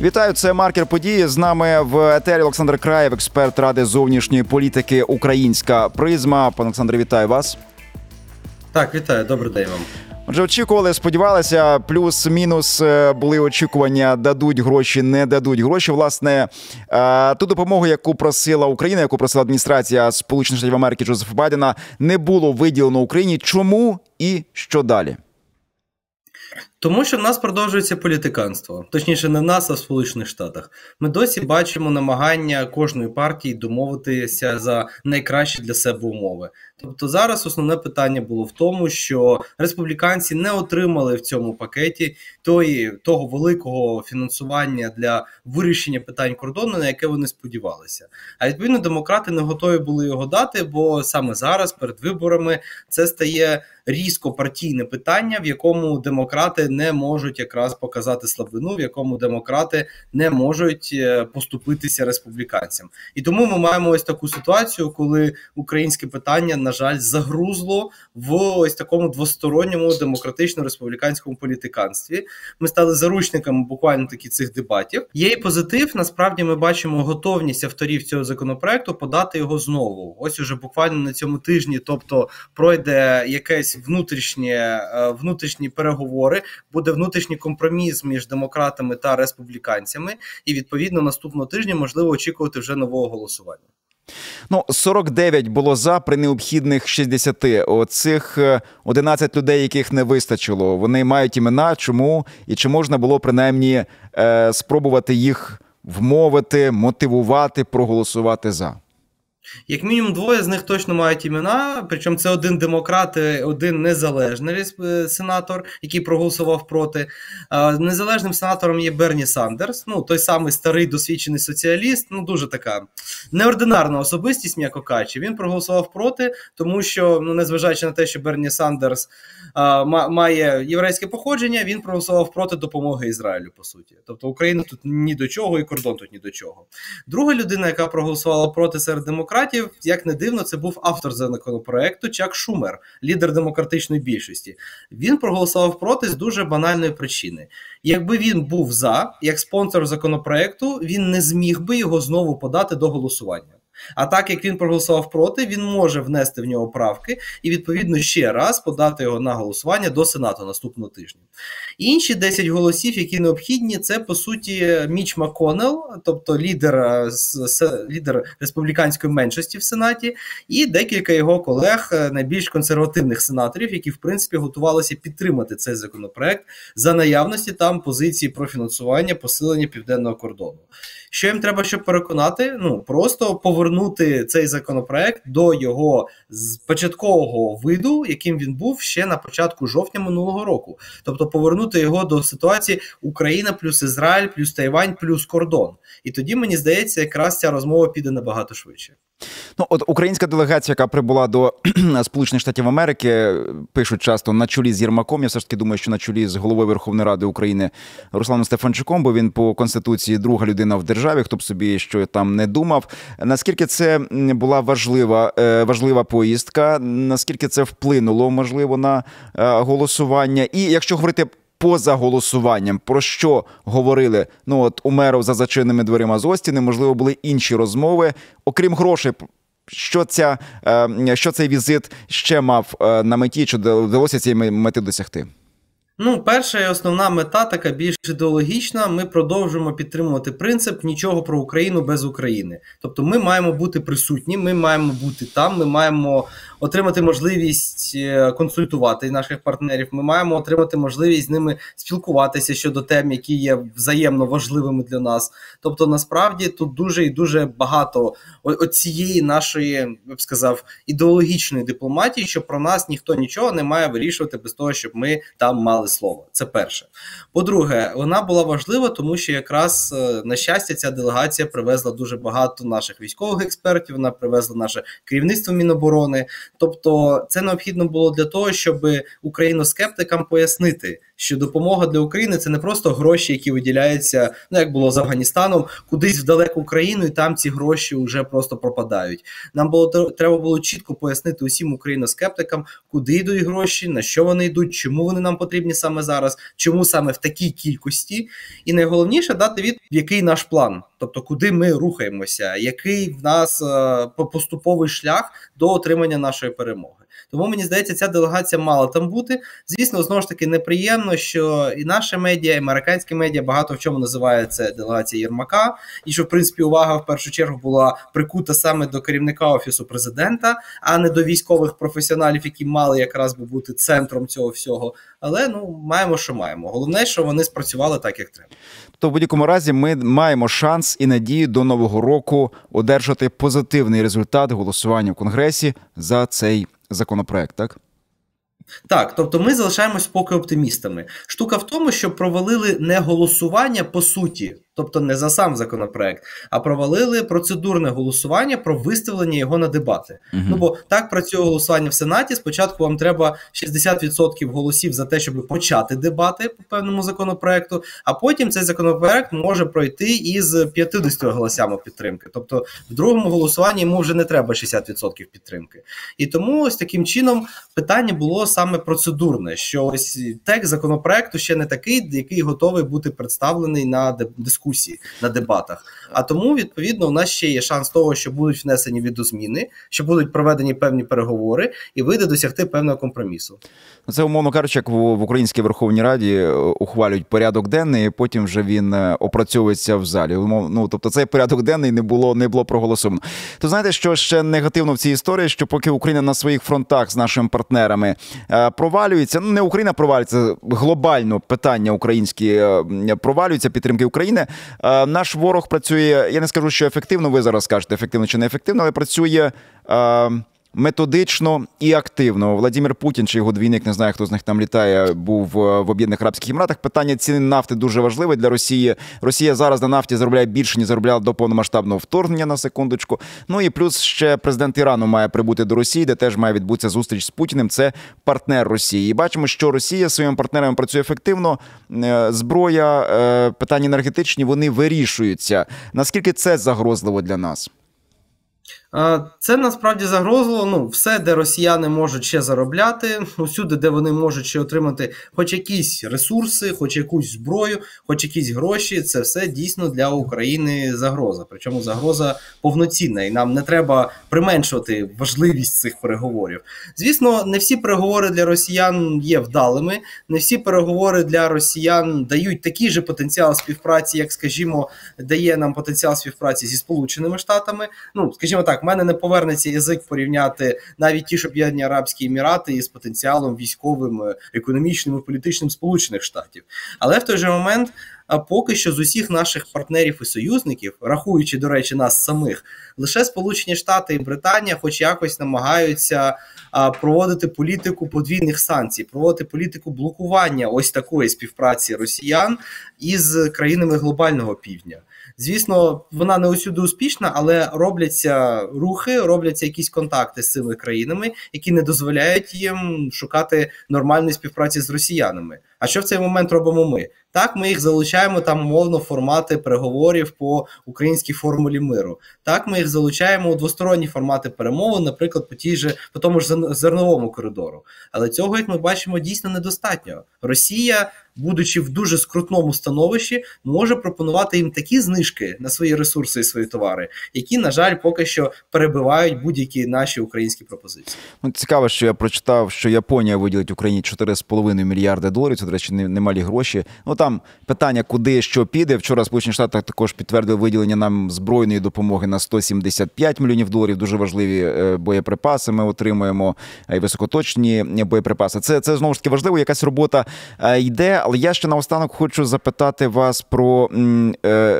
Вітаю, це маркер події. З нами в етері Олександр Краєв, експерт ради зовнішньої політики Українська призма. Пане Олександре, вітаю вас. Так, вітаю, добрий день вам. Отже, очікували, сподівалися, плюс-мінус е, були очікування, дадуть гроші, не дадуть гроші. Власне, е, ту допомогу, яку просила Україна, яку просила адміністрація Сполучених Штатів Америки Джозефа Байдена, не було виділено Україні. Чому і що далі? Тому що в нас продовжується політиканство, точніше, не в нас, а в Сполучених Штатах. Ми досі бачимо намагання кожної партії домовитися за найкращі для себе умови. Тобто, зараз основне питання було в тому, що республіканці не отримали в цьому пакеті тої, того великого фінансування для вирішення питань кордону, на яке вони сподівалися. А відповідно, демократи не готові були його дати, бо саме зараз, перед виборами, це стає різко партійне питання, в якому демократи не можуть якраз показати слабину, в якому демократи не можуть е, поступитися республіканцям. І тому ми маємо ось таку ситуацію, коли українське питання, на жаль, загрузло в ось такому двосторонньому демократично-республіканському політиканстві. Ми стали заручниками буквально таки цих дебатів. Є і позитив. Насправді ми бачимо готовність авторів цього законопроекту подати його знову. Ось уже буквально на цьому тижні, тобто пройде якесь внутрішнє е, внутрішні переговори буде внутрішній компроміс між демократами та республіканцями, і відповідно наступного тижня можливо очікувати вже нового голосування. Ну, 49 було за при необхідних 60. Оцих 11 е, людей, яких не вистачило. Вони мають імена. Чому і чи можна було принаймні е, спробувати їх вмовити, мотивувати, проголосувати за? Як мінімум, двоє з них точно мають імена. Причому це один демократ, один незалежний е, сенатор, який проголосував проти. Незалежним сенатором є Берні Сандерс, ну той самий старий досвідчений соціаліст. Ну дуже така неординарна особистість, м'яко кажучи. Він проголосував проти, тому що, ну незважаючи на те, що Берні Сандерс а, має єврейське походження, він проголосував проти допомоги Ізраїлю. По суті, тобто Україна тут ні до чого, і кордон тут ні до чого. Друга людина, яка проголосувала проти серед демократів, демократів, як не дивно, це був автор законопроекту Чак Шумер, лідер демократичної більшості. Він проголосував проти з дуже банальної причини. Якби він був за як спонсор законопроекту, він не зміг би його знову подати до голосування. А так як він проголосував проти, він може внести в нього правки і відповідно ще раз подати його на голосування до Сенату наступного тижня. Інші 10 голосів, які необхідні, це по суті Міч Маконел, тобто лідер е, лідер республіканської меншості в Сенаті, і декілька його колег, е, найбільш консервативних сенаторів, які в принципі готувалися підтримати цей законопроект за наявності там позиції про фінансування посилення південного кордону. Що їм треба, щоб переконати? Ну просто повернути цей законопроект до його початкового виду, яким він був ще на початку жовтня минулого року, тобто повернути його до ситуації Україна плюс Ізраїль, плюс Тайвань, плюс кордон. І тоді мені здається, якраз ця розмова піде набагато швидше. Ну, от українська делегація, яка прибула до Сполучених Штатів Америки, пишуть часто на чолі з Єрмаком. Я все ж таки думаю, що на чолі з головою Верховної Ради України Русланом Стефанчуком, бо він по конституції друга людина в державі, хто б собі що там не думав. Наскільки це була важлива е, важлива поїздка? Наскільки це вплинуло можливо на е, голосування? І якщо говорити поза голосуванням, про що говорили ну от у меров за зачиненими дверима з Остіни, можливо, були інші розмови, окрім грошей. Що ця е, що цей візит ще мав е, на меті, чи вдалося цієї мети досягти? Ну, перша і основна мета така більш ідеологічна. Ми продовжуємо підтримувати принцип нічого про Україну без України. Тобто, ми маємо бути присутні, ми маємо бути там. Ми маємо отримати можливість е, консультувати наших партнерів. Ми маємо отримати можливість з ними спілкуватися щодо тем, які є взаємно важливими для нас. Тобто, насправді тут дуже і дуже багато цієї нашої, я б сказав, ідеологічної дипломатії, що про нас ніхто нічого не має вирішувати без того, щоб ми там мали слово. Це перше. По-друге, вона була важлива, тому що якраз е, на щастя ця делегація привезла дуже багато наших військових експертів. Вона привезла наше керівництво Міноборони. Тобто, це необхідно було для того, щоб україноскептикам пояснити, що допомога для України це не просто гроші, які виділяються, ну як було з Афганістаном, кудись в далеку країну, і там ці гроші вже просто пропадають. Нам було треба було чітко пояснити усім україноскептикам, куди йдуть гроші, на що вони йдуть, чому вони нам потрібні саме зараз, чому саме в такій кількості, і найголовніше дати від який наш план, тобто куди ми рухаємося, який в нас е, поступовий шлях до отримання нашої перемоги. Тому мені здається, ця делегація мала там бути. Звісно, знову ж таки неприємно, що і наше медіа, і американські медіа багато в чому називає це делегація Єрмака, і що в принципі увага в першу чергу була прикута саме до керівника офісу президента, а не до військових професіоналів, які мали якраз би бути центром цього всього. Але ну маємо, що маємо. Головне, що вони спрацювали так, як треба. То в будь-якому разі ми маємо шанс і надію до нового року одержати позитивний результат голосування в конгресі за цей законопроект, так? Так, тобто ми залишаємось поки оптимістами. Штука в тому, що провалили не голосування по суті тобто не за сам законопроект, а провалили процедурне голосування про виставлення його на дебати. Угу. Ну бо так працює голосування в Сенаті. Спочатку вам треба 60% голосів за те, щоб почати дебати по певному законопроекту, а потім цей законопроект може пройти із 50 голосами підтримки. Тобто, в другому голосуванні йому вже не треба 60% підтримки. І тому ось таким чином питання було саме процедурне, що ось текст законопроекту ще не такий, який готовий бути представлений на дискусії дискусії на дебатах. А тому, відповідно, у нас ще є шанс того, що будуть внесені відозміни, що будуть проведені певні переговори, і вийде досягти певного компромісу. Ну, це умовно кажучи, як в Українській Верховній Раді е, ухвалюють порядок денний, і потім вже він е, опрацьовується в залі. Ну тобто, цей порядок денний не було не було проголосовано. То знаєте, що ще негативно в цій історії, що поки Україна на своїх фронтах з нашими партнерами е, провалюється, ну не Україна провалюється глобально питання українські провалюються підтримки України. Наш ворог працює. Я не скажу, що ефективно. Ви зараз скажете, ефективно чи не ефективно, але працює методично і активно. Владимир Путін чи його двійник, не знаю, хто з них там літає, був е, в Об'єднаних Арабських Еміратах. Питання ціни нафти дуже важливе для Росії. Росія зараз на нафті заробляє більше, ніж заробляла до повномасштабного вторгнення на секундочку. Ну і плюс ще президент Ірану має прибути до Росії, де теж має відбутися зустріч з Путіним. Це партнер Росії. І бачимо, що Росія своїми партнерами працює ефективно. Е, зброя, е, питання енергетичні вони вирішуються. Наскільки це загрозливо для нас? Це насправді загрозило. Ну, все, де росіяни можуть ще заробляти, усюди, де вони можуть ще отримати хоч якісь ресурси, хоч якусь зброю, хоч якісь гроші. Це все дійсно для України загроза. Причому загроза повноцінна, і нам не треба применшувати важливість цих переговорів. Звісно, не всі переговори для росіян є вдалими, не всі переговори для росіян дають такий же потенціал співпраці, як, скажімо, дає нам потенціал співпраці зі Сполученими Штатами. Ну, скажімо так так, в мене не повернеться язик порівняти навіть ті ж об'єднані Арабські Емірати із потенціалом військовим, е, економічним і політичним Сполучених Штатів. Але в той же момент, а поки що з усіх наших партнерів і союзників, рахуючи, до речі, нас самих, лише Сполучені Штати і Британія, хоч якось намагаються а, проводити політику подвійних санкцій, проводити політику блокування ось такої співпраці росіян із країнами глобального півдня. Звісно, вона не усюди успішна, але робляться рухи, робляться якісь контакти з цими країнами, які не дозволяють їм шукати нормальної співпраці з росіянами. А що в цей момент робимо ми? Так, ми їх залучаємо там умовно формати переговорів по українській формулі миру. Так, ми їх залучаємо у двосторонні формати перемовин, наприклад, по тій же по тому ж зерновому коридору. Але цього, як ми бачимо, дійсно недостатньо. Росія будучи в дуже скрутному становищі, може пропонувати їм такі знижки на свої ресурси і свої товари, які, на жаль, поки що перебивають будь-які наші українські пропозиції. Ну, Цікаво, що я прочитав, що Японія виділить Україні 4,5 мільярди доларів. Це до речі, немалі гроші. Ну там питання, куди що піде. Вчора Сполучені Штати також підтвердили виділення нам збройної допомоги на 175 мільйонів доларів. Дуже важливі е, боєприпаси. Ми отримуємо е, і високоточні боєприпаси. Це це знову ж таки важливо. Якась робота е, йде. Але я ще наостанок хочу запитати вас про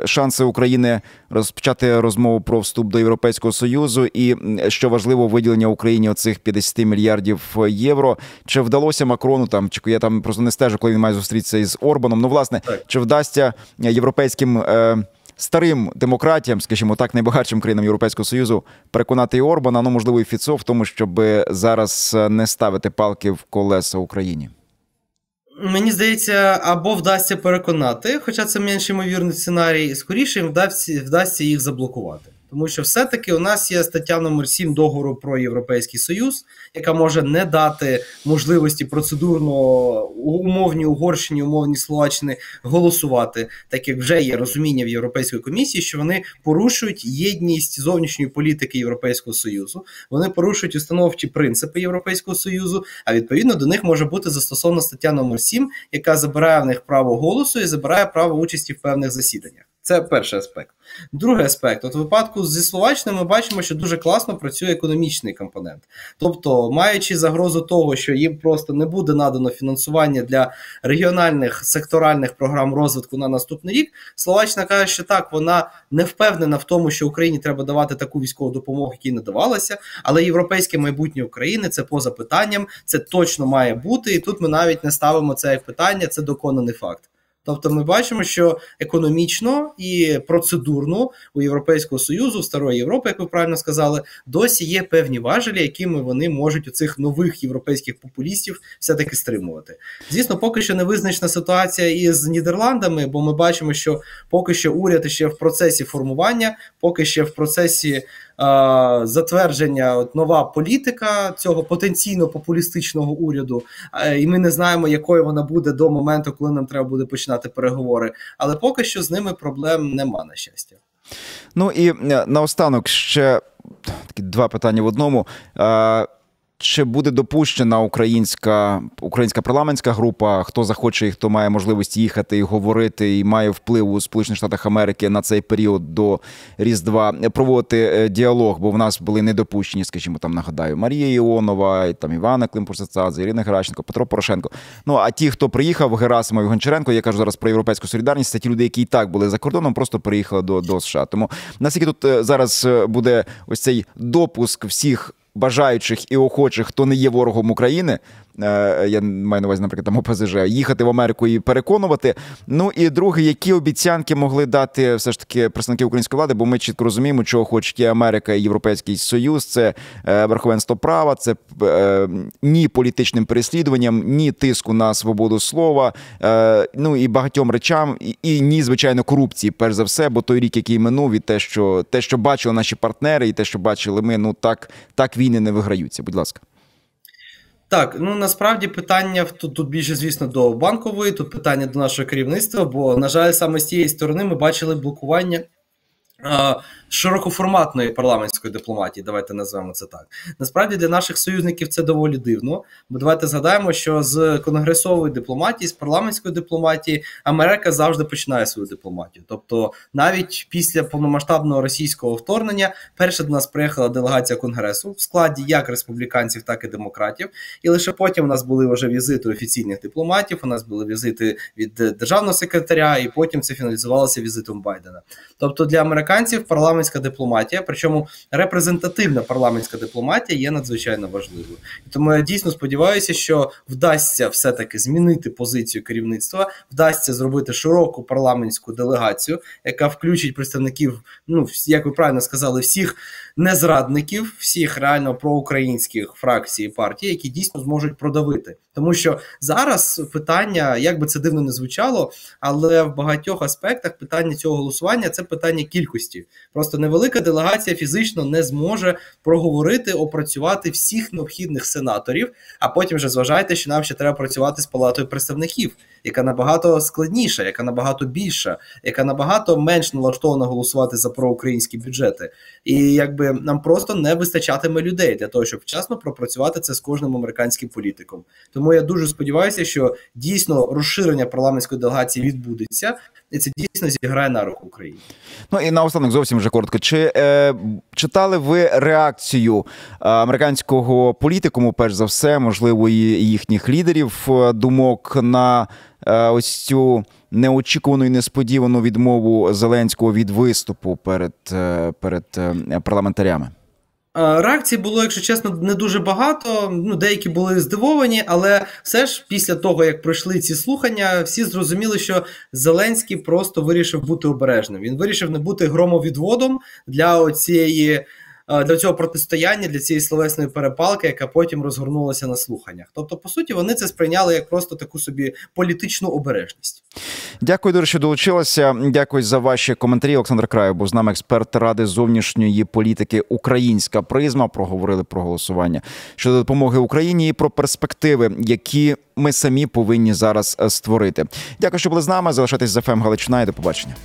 шанси України розпочати розмову про вступ до Європейського союзу, і що важливо виділення Україні оцих 50 мільярдів євро. Чи вдалося Макрону там, чи я там просто не стежу, коли він має зустрітися із Орбаном? Ну, власне, так. чи вдасться європейським. Е, старим демократіям, скажімо так, найбагатшим країнам Європейського Союзу, переконати і Орбана, ну можливо, і Фіцо в тому, щоб зараз не ставити палки в колеса Україні. Мені здається, або вдасться переконати, хоча це менш ймовірний сценарій, скоріше їм вдасться, вдасться їх заблокувати. Тому що все-таки у нас є стаття номер 7 договору про Європейський Союз, яка може не дати можливості процедурно умовні Угорщині, умовні Словаччини голосувати, так як вже є розуміння в Європейської комісії, що вони порушують єдність зовнішньої політики Європейського Союзу, вони порушують установчі принципи Європейського Союзу. А відповідно до них може бути застосована стаття номер 7 яка забирає в них право голосу і забирає право участі в певних засіданнях. Це перший аспект. Другий аспект, от в випадку зі Словаччиною ми бачимо, що дуже класно працює економічний компонент. Тобто, маючи загрозу того, що їм просто не буде надано фінансування для регіональних секторальних програм розвитку на наступний рік, Словаччина каже, що так, вона не впевнена в тому, що Україні треба давати таку військову допомогу, яка не давалася, але європейське майбутнє України це поза питанням, це точно має бути, і тут ми навіть не ставимо це як питання, це доконаний факт. Тобто ми бачимо, що економічно і процедурно у Європейського союзу, в старої Європи, як ви правильно сказали, досі є певні важелі, якими вони можуть у цих нових європейських популістів все-таки стримувати. Звісно, поки що не визначена ситуація із Нідерландами, бо ми бачимо, що поки що уряд ще в процесі формування, поки ще в процесі затвердження от нова політика цього потенційно популістичного уряду, і ми не знаємо, якою вона буде до моменту, коли нам треба буде починати переговори. Але поки що з ними проблем нема на щастя. Ну і е, наостанок ще такі два питання в одному. Чи буде допущена українська українська парламентська група? Хто захоче і хто має можливість їхати і говорити, і має вплив у Сполучених Штатах Америки на цей період до Різдва проводити е, діалог? Бо в нас були недопущені, скажімо, там нагадаю, Марія Іонова, там Івана Климпурсацадзе, Ірина Геращенко, Петро Порошенко. Ну а ті, хто приїхав, Герасимов і Гончаренко, я кажу зараз про європейську солідарність. Це ті люди, які і так були за кордоном, просто приїхали до, до США. Тому наскільки тут е, зараз е, буде ось цей допуск всіх бажаючих і охочих, хто не є ворогом України, я маю на увазі, наприклад, там ОПЗЖ, їхати в Америку і переконувати. Ну і друге, які обіцянки могли дати все ж таки представники української влади, бо ми чітко розуміємо, чого хочуть і Америка і Європейський Союз. Це е, верховенство права, це е, ні політичним переслідуванням, ні тиску на свободу слова, ну і багатьом речам, і ні, звичайно, корупції, перш за все, бо той рік, який минув, і те, що те, що бачили наші партнери, і те, що бачили ми, ну так, так війни не виграються. Будь ласка. Так, ну насправді питання тут тут більше, звісно, до банкової, тут питання до нашого керівництва, бо, на жаль, саме з цієї сторони ми бачили блокування широкоформатної парламентської дипломатії, давайте назвемо це так. Насправді для наших союзників це доволі дивно. Бо давайте згадаємо, що з конгресової дипломатії, з парламентської дипломатії Америка завжди починає свою дипломатію. Тобто, навіть після повномасштабного російського вторгнення, перша до нас приїхала делегація конгресу в складі як республіканців, так і демократів. І лише потім у нас були вже візити офіційних дипломатів. У нас були візити від державного секретаря, і потім це фіналізувалося візитом Байдена. Тобто для американців парламент парламентська дипломатія, причому репрезентативна парламентська дипломатія є надзвичайно важливою. Тому я дійсно сподіваюся, що вдасться все-таки змінити позицію керівництва, вдасться зробити широку парламентську делегацію, яка включить представників, ну як ви правильно сказали, всіх незрадників, всіх реально проукраїнських фракцій і партій, які дійсно зможуть продавити. Тому що зараз питання, як би це дивно не звучало, але в багатьох аспектах питання цього голосування це питання кількості. Просто невелика делегація фізично не зможе проговорити, опрацювати всіх необхідних сенаторів. А потім вже зважайте, що нам ще треба працювати з палатою представників, яка набагато складніша, яка набагато більша, яка набагато менш налаштована голосувати за проукраїнські бюджети. І якби нам просто не вистачатиме людей для того, щоб вчасно пропрацювати це з кожним американським політиком. Тому я дуже сподіваюся, що дійсно розширення парламентської делегації відбудеться, і це дійсно зіграє на руку Україні. Ну і наостанок зовсім вже коротко. Чи е, читали ви реакцію е, американського політикуму, перш за все, можливо, і їхніх лідерів е, думок на е, ось цю неочікувану і несподівану відмову Зеленського від виступу перед, перед парламентарями? Е, Реакцій було, якщо чесно, не дуже багато. Ну, деякі були здивовані, але все ж після того, як пройшли ці слухання, всі зрозуміли, що Зеленський просто вирішив бути обережним. Він вирішив не бути громовідводом для цієї. Е, Для цього протистояння, для цієї словесної перепалки, яка потім розгорнулася на слуханнях. Тобто, по суті, вони це сприйняли як просто таку собі політичну обережність. Дякую, дуже, що долучилися. Дякую за ваші коментарі. Олександр Краєв був з нами експерт ради зовнішньої політики Українська призма. Проговорили про голосування щодо допомоги Україні і про перспективи, які ми самі повинні зараз е, створити. Дякую, що були з нами. Залишайтесь за ФМ Галичина і до побачення.